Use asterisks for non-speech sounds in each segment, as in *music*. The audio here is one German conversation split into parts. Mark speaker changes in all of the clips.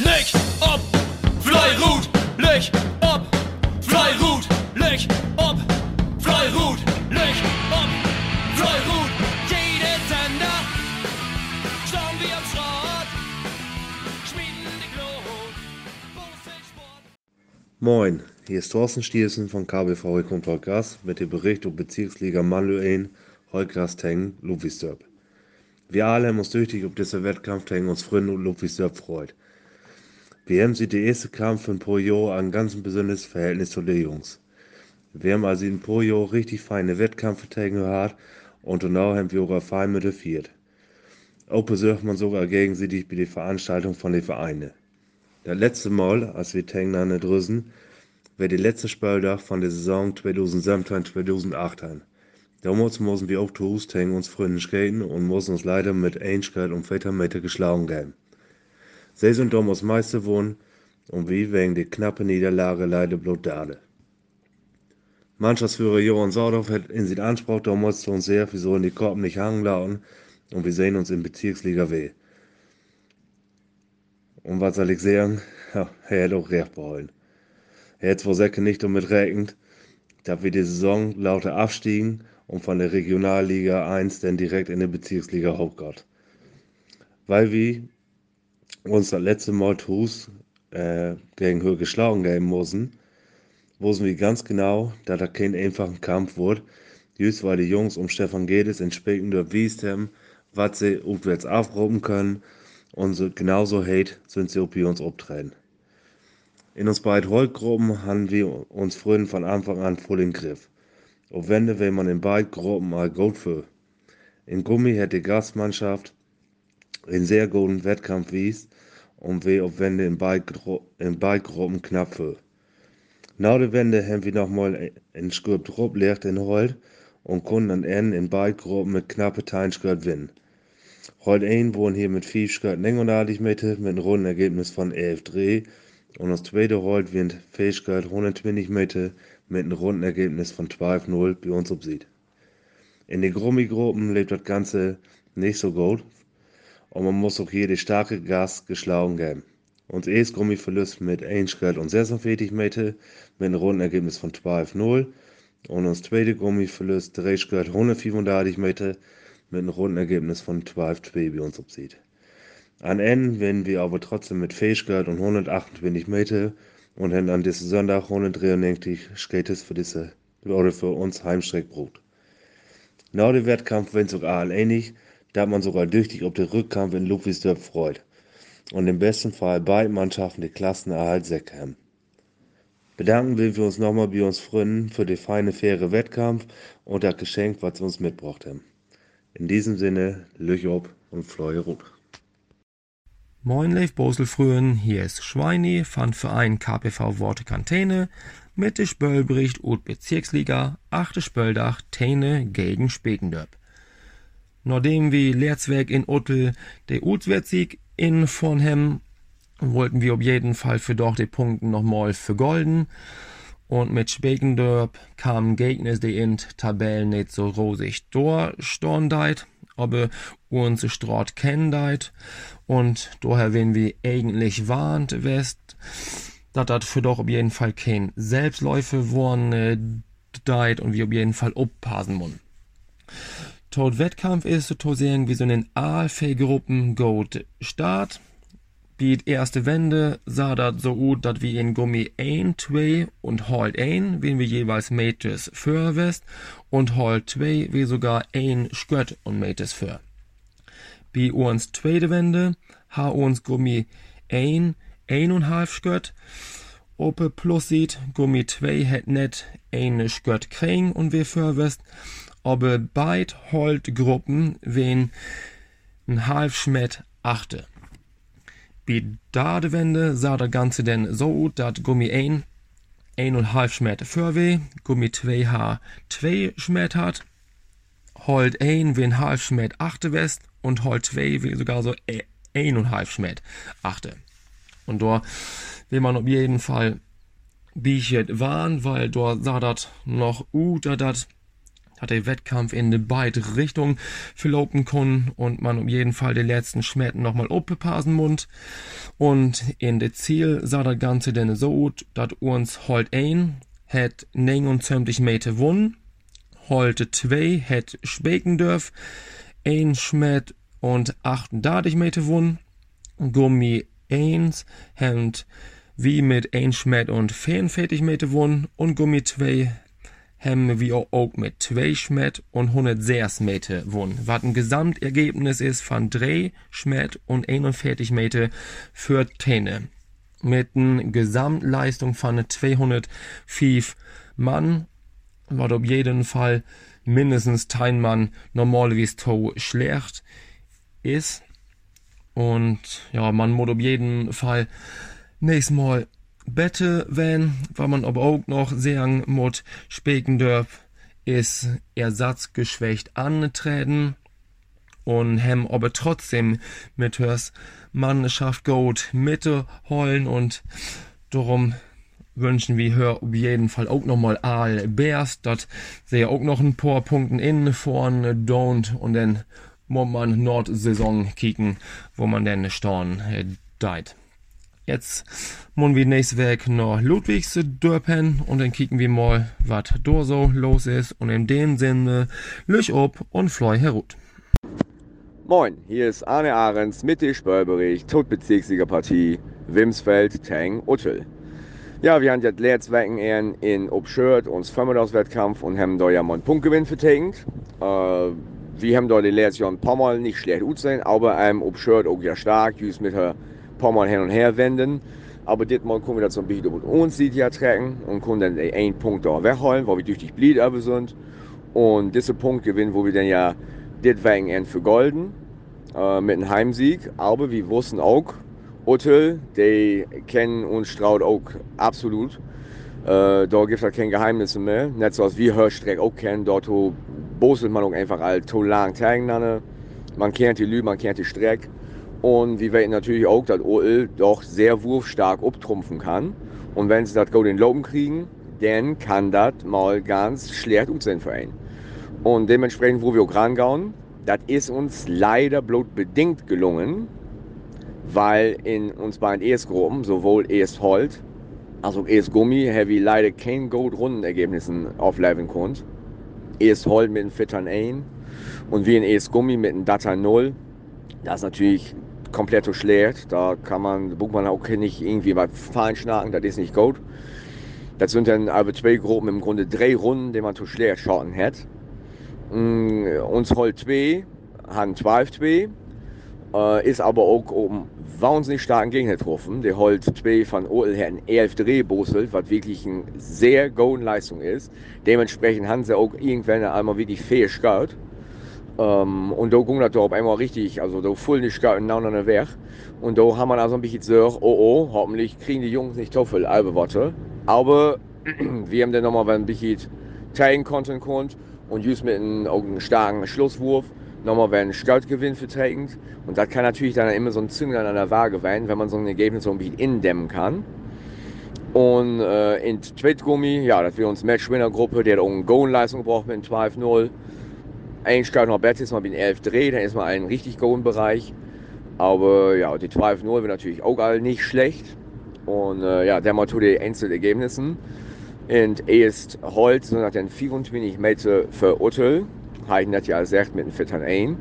Speaker 1: Leg ob, Fleirut, leg ob, Fleirut, leg ob, Fleirut, leg ob, Fleirut. Jede Sender, schauen wir am Schrott, schmieden die Glut.
Speaker 2: Moin, hier ist Thorsten Stiersen von KBV Podcast mit dem Bericht um Bezirksliga Manlöen, Heukras Teng, Ludwigsdorp. Wir alle haben uns tüchtig ob dieser Wettkampf Teng uns Freunde und Ludwigsdorp freut. Wir haben sie der erste Kampf in Jahr ein ganz besonderes Verhältnis zu den Jungs. Wir haben also in Jahr richtig feine Wettkämpfe gehabt und danach haben wir auch fein mit der Viert. Auch besucht man sogar gegenseitig bei der Veranstaltung von den Vereinen. Das letzte Mal, als wir Teng an der Drüsen, wäre der letzte Spieltag von der Saison 2017-2018. Damals mussten wir auf der Hustang uns Freunde skaten und mussten uns leider mit Einschkeit und 4 Meter geschlagen geben. Sind damals Meister geworden und wir wegen der knappen Niederlage leider blutdade. Mannschaftsführer Johann Saudorf hat in sich Anspruch damals zu uns sehr, wir sollen die Korben nicht hangen lassen und wir sehen uns in Bezirksliga W. Und was soll ich sagen? Ja, er hat auch recht behalten. Er hat zwar Säcke nicht damit rechnet, dass wir die Saison lauter abstiegen und von der Regionalliga 1 dann direkt in die Bezirksliga hochgeht. Weil wir uns das letzte Mal Tus äh, gegen Höhe geschlagen geben mussten, wussten wir ganz genau, dass da kein einfacher Kampf wird. Just weil die Jungs um Stefan Gedes entsprechend gewiesen haben, was sie aufwärts aufrufen können und so, genauso hate sind sie auch uns auftreten. In uns beiden Holtgruppen haben wir uns früher von Anfang an voll im Griff. Auf Wende will man in beiden Gruppen mal gut für. In Gummi hat die Gastmannschaft einen sehr guten Wettkampf wies und wir auf Wende in beiden beid Gruppen knapp für. Nach der Wende haben wir nochmal in Skirp Trupp leert in Holt und konnten an Ende in beiden Gruppen mit knappe Teilenskirt gewinnen. Holt 1 wurden hier mit 5 Skirt 39 Meter mit einem runden Ergebnis von 11 Dreh und das zweite Holt wird Fähigkeit 120 Meter mit einem runden Ergebnis von 12-0 bei uns obsieht. In den Grummigruppen lebt das Ganze nicht so gut und man muss auch die starke Gas geschlagen geben. Uns erst Gummi verlust mit 1 Schritt und 46 Meter mit einem runden Ergebnis von 12-0 und uns zweite Gummi verlust 3 Schritt 135 Meter mit einem runden Ergebnis von 12-2 bei uns obsieht. An Ende werden wir aber trotzdem mit Fähigkeit und 128 Meter und haben an diesem Sonntag 193 Skates für diese oder für uns Heimstreckbrot. Nach dem Wettkampf wenn sogar all ähnlich, da man sogar tüchtig ob der Rückkampf in Ludwigsdorf freut und im besten Fall beide Mannschaften die Klassenerhalt Säcke haben. Bedanken will wir uns nochmal bei uns Freunden für den feine, faire Wettkampf und das Geschenk, was sie uns mitgebracht haben. In diesem Sinne, Lüch ob und Fleuhe Rup.
Speaker 3: Moin Leif Boselfrühen, hier ist Schweini von Verein KPV Worte Kantene mit dem Spöllbericht ut Bezirksliga, 8. Spöldach, Tene gegen Spekendörp. Nachdem wir Lehrzweck in Uttel der Utswertsieg in von hem, wollten wir auf jeden Fall für doch die Punkte nochmal vergolden. Und mit Spekendörp kamen Gegner, die in Tabellen nicht so rosig durchstondeit, aber uns Straat kennendeit. Und daher wenn wir eigentlich warnt west, dass das für doch auf jeden Fall kein Selbstläufe worden äh, deit und wir auf jeden Fall aufpassen müssen. Tot Wettkampf ist so sehen wie so einen Aalfee-Gruppen Goat Start. Biet erste Wende sah dat so gut, dat wir in Gummi ein, zwei und Halt ein, wenn wir jeweils Mates für west und Halt zwei wie sogar ein Skött und Mates für. Bi uns zweite Wende ha uns Gummi ein, ein und halb Skött. Ope plus sieht, Gummi 2 het net eine Skött kriegen und wir für west, aber beid Halt Gruppen wen ein halb Schmet achte. Wie Dadewende sah das Ganze denn so dat Gummi 1 1,5 Schmet Fürweh, Gummi 2 H 2 Schmet hat, Holt 1 wie ein halb Schmet achte West und Holt 2 wie sogar so 1,5 Schmet achte. Und da will man auf jeden Fall biechet warn, weil dort sah dat noch u, da dat hat der Wettkampf in beide Richtungen verlopen können und man um jeden Fall den letzten Schmetten nochmal aufpassen muss. Und in der Ziel sah das Ganze denn so, dass uns Holt ein hat 29 Meter gewonnen, Holt 2 hat Spekendörf, ein Schmett und 38 Meter gewonnen, Gummi 1 hat wie mit 1 Schmett und 44 Meter gewonnen und Gummi 2 haben wir auch mit 2 Schmett und 106 Meter gewonnen. Was ein Gesamtergebnis ist von 3 Schmett und 41 Meter für Täne. Mit einer Gesamtleistung von 205 Mann, was auf jeden Fall mindestens ein Mann normalerweise to schlecht ist. Und ja, man muss auf jeden Fall nächstes Mal Bette wenn, weil man aber auch noch sagen muss, Spekendörf ist ersatzgeschwächt antreten. Und hem aber trotzdem mit Hörs Mannschaft gut Mitte heulen und darum wünschen wir Hör auf jeden Fall auch nochmal Aal Bears, dort sehe auch noch ein paar Punkten in vorne don't und dann muss man Nordsaison kicken, wo man denn Storn äh, deit. Jetzt mun wir nächste Weg nach Ludwigsdörpen und dann kicken wir mal, was da so los ist und in dem Sinne, Lüch ob und Floi herut.
Speaker 4: Moin, hier ist Arne Ahrens mit dem Spörbericht zur Bezirksliga-Partie Wimsfeld Tang Uttel. Ja, wir haben jetzt letztes Wochen in Obschört uns Vormittagswettkampf und haben da ja mal einen Punktgewinn vertagt. Äh, wir haben da die Jahre ein paar Mal nicht schlecht gut sein, aber einem Obschört auch ja stark, just mit her paar Mal hin und her wenden. Aber dit Mal können wir das so ein bisschen mit uns sieht ja trecken und können dann einen Punkt da wegholen, wo wir durch die Blied aber sind. Und diesen Punkt gewinnen, wo wir dann ja dit wegen für Golden äh, mit einem Heimsieg. Aber wir wussten auch, Uttel, die kennen uns Straut auch absolut. Äh, da gibt es halt keine Geheimnisse mehr. Nicht so als wir Hörstreck auch kennen. Dort boselt man auch einfach all to lang. Man kennt die Lü, man kennt die Streck. Und wir wissen natürlich auch, dass OL doch sehr wurfstark abtrumpfen kann. Und wenn sie das gut in Loben kriegen, dann kann das mal ganz schlecht sein für einen. Und dementsprechend, wo wir auch rangehen, das ist uns leider bloß bedingt gelungen, weil in uns beiden ES-Gruppen, sowohl ES Holt als auch ES Gummi, wir leider kein Gold-Rundenergebnissen aufleben können. ES Holt mit einem Fittern 1 und wir in ES Gummi mit einem Data 0. Das ist natürlich komplett schlecht. Da kann man, bucht man auch nicht irgendwie was fein schnacken, das ist nicht gut. Das sind dann aber zwei Gruppen, im Grunde drei Runden, die man zu schlecht schauen hat. Mm, uns holt zwei, haben 12 zwei, äh, ist aber auch um wahnsinnig starken Gegner getroffen. Der holt zwei von OL her 11 Drehbosel, was wirklich eine sehr gute Leistung ist. Dementsprechend haben sie auch irgendwann einmal wirklich fair geschaut. Ähm, und da ging das auf einmal richtig, also da voll nicht aneinander weg. Und da haben wir also ein bisschen gesagt, oh oh, hoffentlich kriegen die Jungs nicht so viel Albewatte. Aber *clears throat* wir haben dann nochmal ein bisschen teilen konnten und just mit einem, starken Schlusswurf nochmal einen Scoutgewinn vertreten. Und das kann natürlich dann immer so ein Zünglein an der Waage werden, wenn man so ein Ergebnis so ein bisschen indämmen kann. Und äh, in Zweitgummi, ja, das wäre uns Matchwinner-Gruppe, der hat auch eine Goal-Leistung gebraucht mit einem 12-0 eigentlich noch besser ist, mal bin 11 Dreh, dann ist man ein richtig guten Bereich. Aber ja, die 12-0 wäre natürlich auch alle nicht schlecht. Und äh, ja, der mal zu den Einzelergebnissen. Und erst heute sind dann 24 Meter für Uttel, habe das ja gesagt mit dem Vettern ein.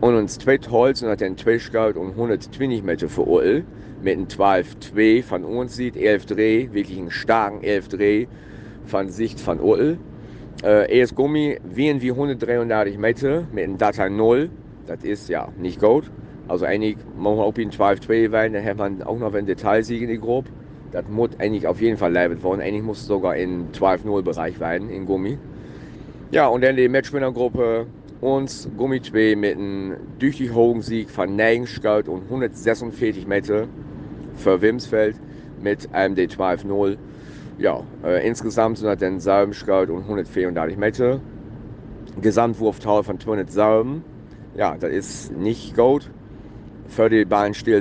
Speaker 4: Und uns zweit Holz und dann 2 Scout und 120 Meter für Uttel mit einem 12-2 von uns sieht, 11 Dreh, wirklich einen starken 11 Dreh von Sicht von Uttel. Äh, ES Gummi wiegen wie 133 Meter mit einem Data 0. Das ist ja nicht gut. Also eigentlich muss man auch in 12-2 werden, dann hat man auch noch ein Detailsieg in die Gruppe. Das muss eigentlich auf jeden Fall leibend worden. Eigentlich muss es sogar in 12-0 Bereich werden, in Gummi. Ja, und dann die Matchwinnergruppe uns Gummi 2 mit einem durch hohen Sieg von Neigenstadt und 146 Meter für Wimsfeld mit einem D12-0 ja, äh, insgesamt sind das dann Salbenschraut und 134 Meter. Gesamtwurftal von 200 Salben. Ja, das ist nicht gut. Für die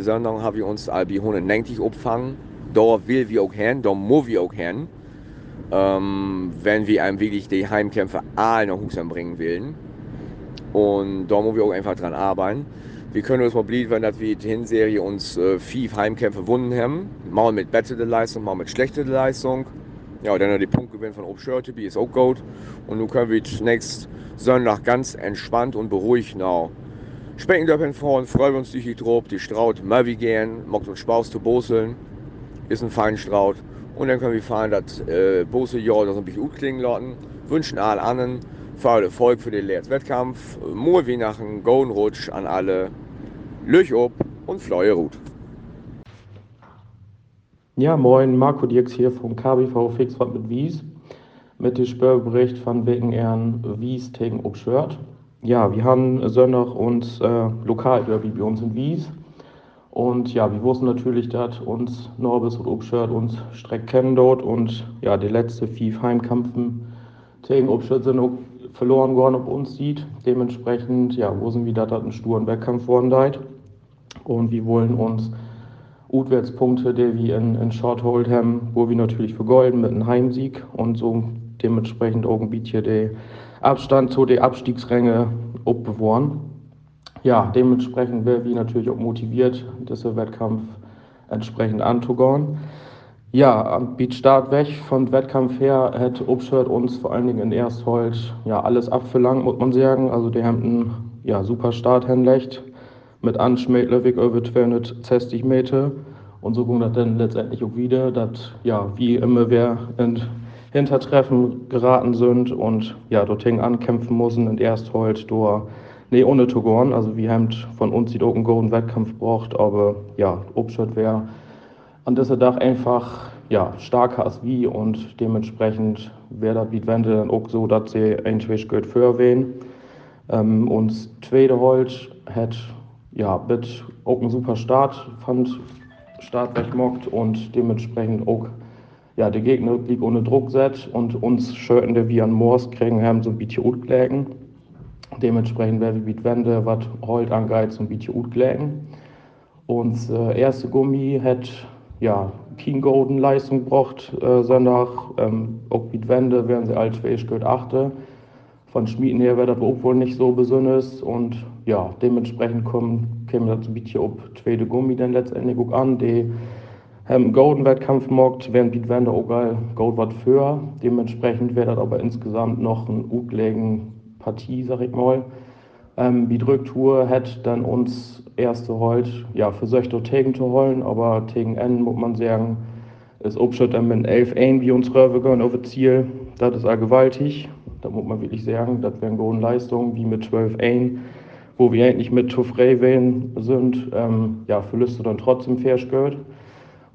Speaker 4: sondern haben wir uns albi 190 abfangen. Da will wir auch hin, da muss wir auch hin. ähm, wenn wir einem wirklich die Heimkämpfe alle nach Husum bringen wollen. Und da müssen wir auch einfach dran arbeiten. Wir können uns mal blieb, wenn wir die Hinserie uns äh, fünf Heimkämpfe wunden haben. Mal mit bessere Leistung, mal mit schlechter Leistung. Ja, dann die Punktgewinn von Obschörteby ist auch gut. Und nun können wir nächsten Sonntag ganz entspannt und beruhigt nach Specken dürfen fahren, freuen wir uns durch die Truppe, die Straut mal wie gern, macht uns Spaß zu boseln, ist ein feiner Straut. Und dann können wir fahren, das äh, Bose Jahr das ein bisschen gut klingen lassen, wünschen allen anderen viel Erfolg für den letzten Wettkampf, wie nach einem Golden Rutsch an alle, Löch ob und Fleue Rut.
Speaker 5: Ja, moin, Marco Dirks hier vom KBV Fixfahrt mit Wies mit dem Spörbericht von wegen Ehren Wies gegen Obschwört. Ja, wir haben Sonntag uns äh, Lokalderby bei uns in Wies. Und ja, wir wussten natürlich, dass uns Norbis und Obschwört uns Streck kennen dort. Und ja, die letzte vier Heimkampfen gegen Obschwört sind auch verloren worden, ob uns sieht. Dementsprechend, ja, wussten wir, dass das ein sturen Wettkampf worden seid. Und wir wollen uns Utwärtspunkte, die wir in, in Shorthold haben, wo wir natürlich vergolden mit einem Heimsieg und so dementsprechend auch ein bisschen den Abstand zu den Abstiegsränge abbewahren. Ja, dementsprechend wäre wir natürlich auch motiviert, diesen Wettkampf entsprechend anzugehen. Ja, am Start weg von Wettkampf her hat Obschwert uns vor allen Dingen in Ersthold ja alles abverlangt, muss man sagen. Also die haben einen ja, super Start hinlegt mit Anschmädlerweg über 260 Meter. Und so ging das dann letztendlich auch wieder, dass ja, wie immer wer in Hintertreffen geraten sind und ja, dorthin ankämpfen müssen und erst halt durch nee, ohne Togon. Also wir haben von uns die auch einen guten Wettkampf braucht, aber ja, Obstadt wäre an dieser Dach einfach ja, stärker als wie und dementsprechend wäre das wie Wende dann auch so, dass sie eigentlich gut für wen. Ähm, und zweite Holz hat ja mit auch einen super Start, fand Start wegmockt und dementsprechend auch ja, der Gegner liegt ohne Druck setzt und uns schöten wir wie an Moors kriegen, haben so ein bisschen gut gelegen. Dementsprechend werden wir mit Wände, was Holt angeht, so ein bisschen gut gelegen. Und äh, erste Gummi hat ja King Golden Leistung gebracht, äh, Sonntag. Ähm, auch mit Wände werden sie alt fähig gehört achte. Von Schmieden her wäre das wohl nicht so besonders und ja, dementsprechend kommen, käme das ein bisschen auf zweite Gummi dann letztendlich auch an, die ähm, Golden-Wettkampf mockt, während Beat Wander auch geil Gold wat für. Dementsprechend wäre das aber insgesamt noch ein utlegen Partie, sag ich mal. Ähm, die Drücktour hätte dann uns erste Holt ja, für Söchter Tegen zu holen, aber Tegen N, muss man sagen, ist Obstadt dann mit 11 ein wie uns Röwe gehen auf das Ziel. Das ist auch gewaltig. Da muss man wirklich sagen, das wären gute Leistungen, wie mit 12 ein, wo wir eigentlich mit Toffrey sind, ähm, ja, für Lüste dann trotzdem fair gehört.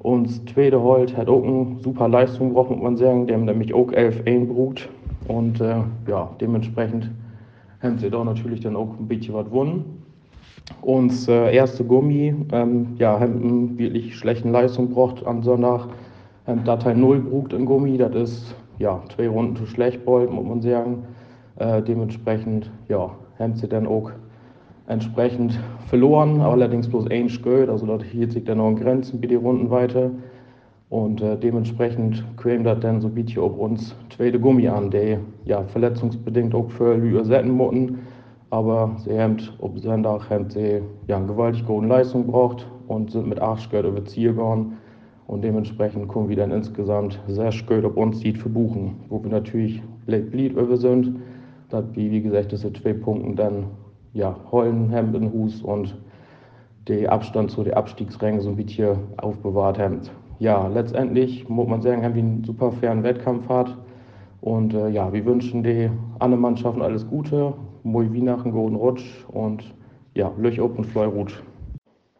Speaker 5: Und Tweede Holt hat auch eine super Leistung gebracht, muss man sagen. Die haben nämlich auch 11 eingebrut. Und äh, ja, dementsprechend haben sie da natürlich dann auch ein bisschen was gewonnen. Und äh, erste Gummi, ähm, ja, haben eine wirklich schlechten Leistung gebracht am Sonntag. Haben Datei 0 brucht in Gummi, das ist ja zwei Runden zu schlecht, muss man sagen. Äh, dementsprechend, ja, haben sie dann auch entsprechend verloren, allerdings bloß ein Geld, also dort hielt sich dann noch in Grenzen wie die Runden weiter. Und äh, dementsprechend käme das dann so bitte auf uns zweite Gummi an, der ja verletzungsbedingt auch für Lüge setzen mussten. Aber sie haben, ob Sonntag haben sie ja eine gewaltig gute Leistung gebraucht und sind mit 8 Geld über Ziel gegangen. Und dementsprechend kommen wir dann insgesamt sehr Geld auf uns sieht verbuchen, wo wir natürlich Late Bleed über sind. Das, wie, wie gesagt, sind zwei Punkte dann ja, Heulen im Hus und den Abstand zu den Abstiegsrängen so ein bisschen aufbewahrt haben. Ja, letztendlich muss man sagen, haben wir einen super fairen Wettkampf hat. Und äh, ja, wir wünschen den anderen Mannschaften alles Gute. Moi Weihnachten, guten Rutsch und ja, Löch auf und Fleurut.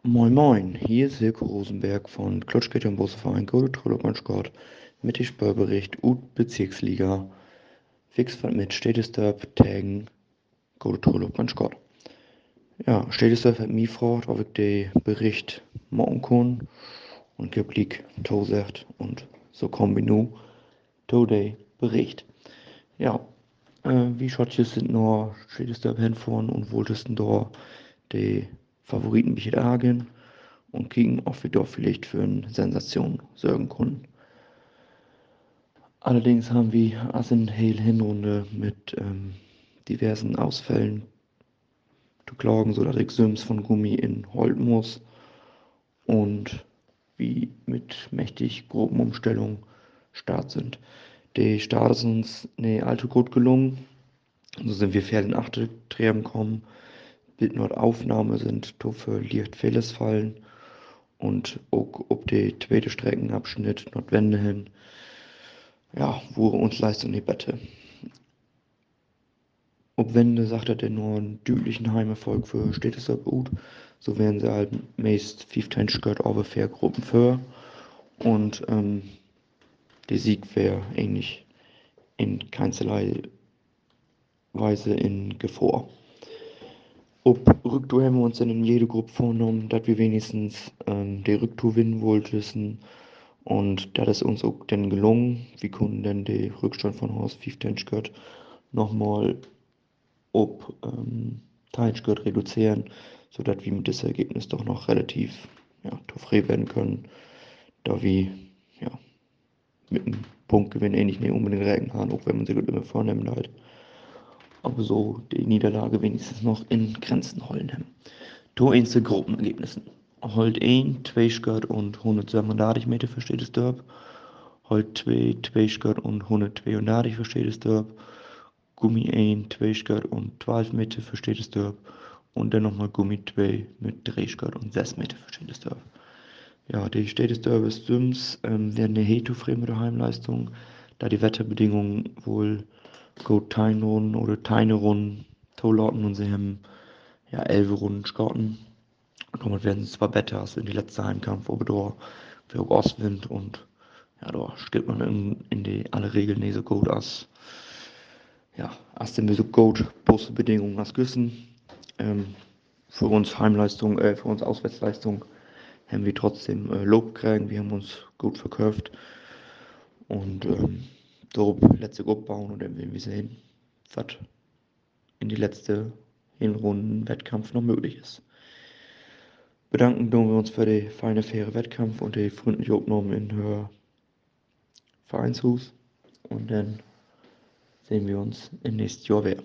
Speaker 6: Moin Moin, hier ist Silke Rosenberg von Klotschkette und Busverein Golde Trollopmann-Sport mit dem Spörbericht UT Bezirksliga. Fixfahrt mit Städtestorp, Tagen, Golde Trollopmann-Sport. Ja, Städtestorp hat mich gefragt, ob ich den Bericht machen kann und geblick gesagt und so kommen wir nu zu dem Bericht. Ja, äh, wie schaut es sind nur Städtestorp hinfahren und wolltesten da die Favoriten mich agen und kriegen, ob wir da vielleicht für eine Sensation sorgen können. Allerdings haben wir also in hele Hinrunde mit ähm, diversen Ausfällen zu klagen, sodass ich Sims von Gummi in holten muss und wie mit mächtig groben Umstellungen Start sind. Die Start ist uns eine alte gut gelungen. So sind wir fair in achte Träben gekommen. Bild nur Aufnahme sind für licht Fehles fallen und auch ob die zweite Streckenabschnitt Nordwende hin ja, wo uns Leistung die Bette. Ob Wende sagt er denn nur einen düdlichen Heimerfolg für steht es gut, so werden sie halt meist 15 Skirt ungefähr Gruppen für und ähm, der Sieg wäre eigentlich in keinsterlei Weise in Gefahr. Ob Rücktour haben wir uns dann in jede Gruppe vorgenommen, dass wir wenigstens ähm, die Rücktour gewinnen wollten und da ist uns auch dann gelungen, wir konnten dann den Rückstand von Horst 15 Skirt nochmal ob ähm, Teilskirt reduzieren, sodass wir mit diesem Ergebnis doch noch relativ ja, zufrieden werden können, da wir ja, mit einem Punktgewinn ähnlich nicht unbedingt rechnen haben, auch wenn man sich gut immer vornimmt halt. Aber so die Niederlage wenigstens noch in Grenzen holen haben. Du einzelne Gruppenergebnissen. Holt 1, 2 Skirt und 137 Meter versteht es Derb. Holt 2, 2 Skirt und 132 versteht es Derb. Gummi 1, 2 Skirt und 12 Meter versteht es Derb. Und dann nochmal Gummi 2 mit 3 Skirt und 6 Meter versteht es Derb. Ja, die Städte Derbes Sims ähm, werden eine der Heimleistung, da die Wetterbedingungen wohl gut teilen Runden oder teine Runden Tolauten und sie haben ja 11 Runden Skotten damit werden sie zwar besser als in die letzte Heimkampf, aber da für Ostwind und ja, da steht man in, in die alle Regeln nicht so gut als ja, als den so gut große Bedingungen als Güssen. Ähm, für uns Heimleistung, äh, für uns Auswärtsleistung haben wir trotzdem äh, Lob gekriegt, wir haben uns gut verkauft und ähm, darauf letzte Gruppe bauen und dann wir sehen, was in die letzte Hinrunden Wettkampf noch möglich ist bedanken wir uns für den feinen, fairen Wettkampf und die freundliche Aufnahme in der Vereinshus. Und dann sehen wir uns im nächsten Jahr wieder.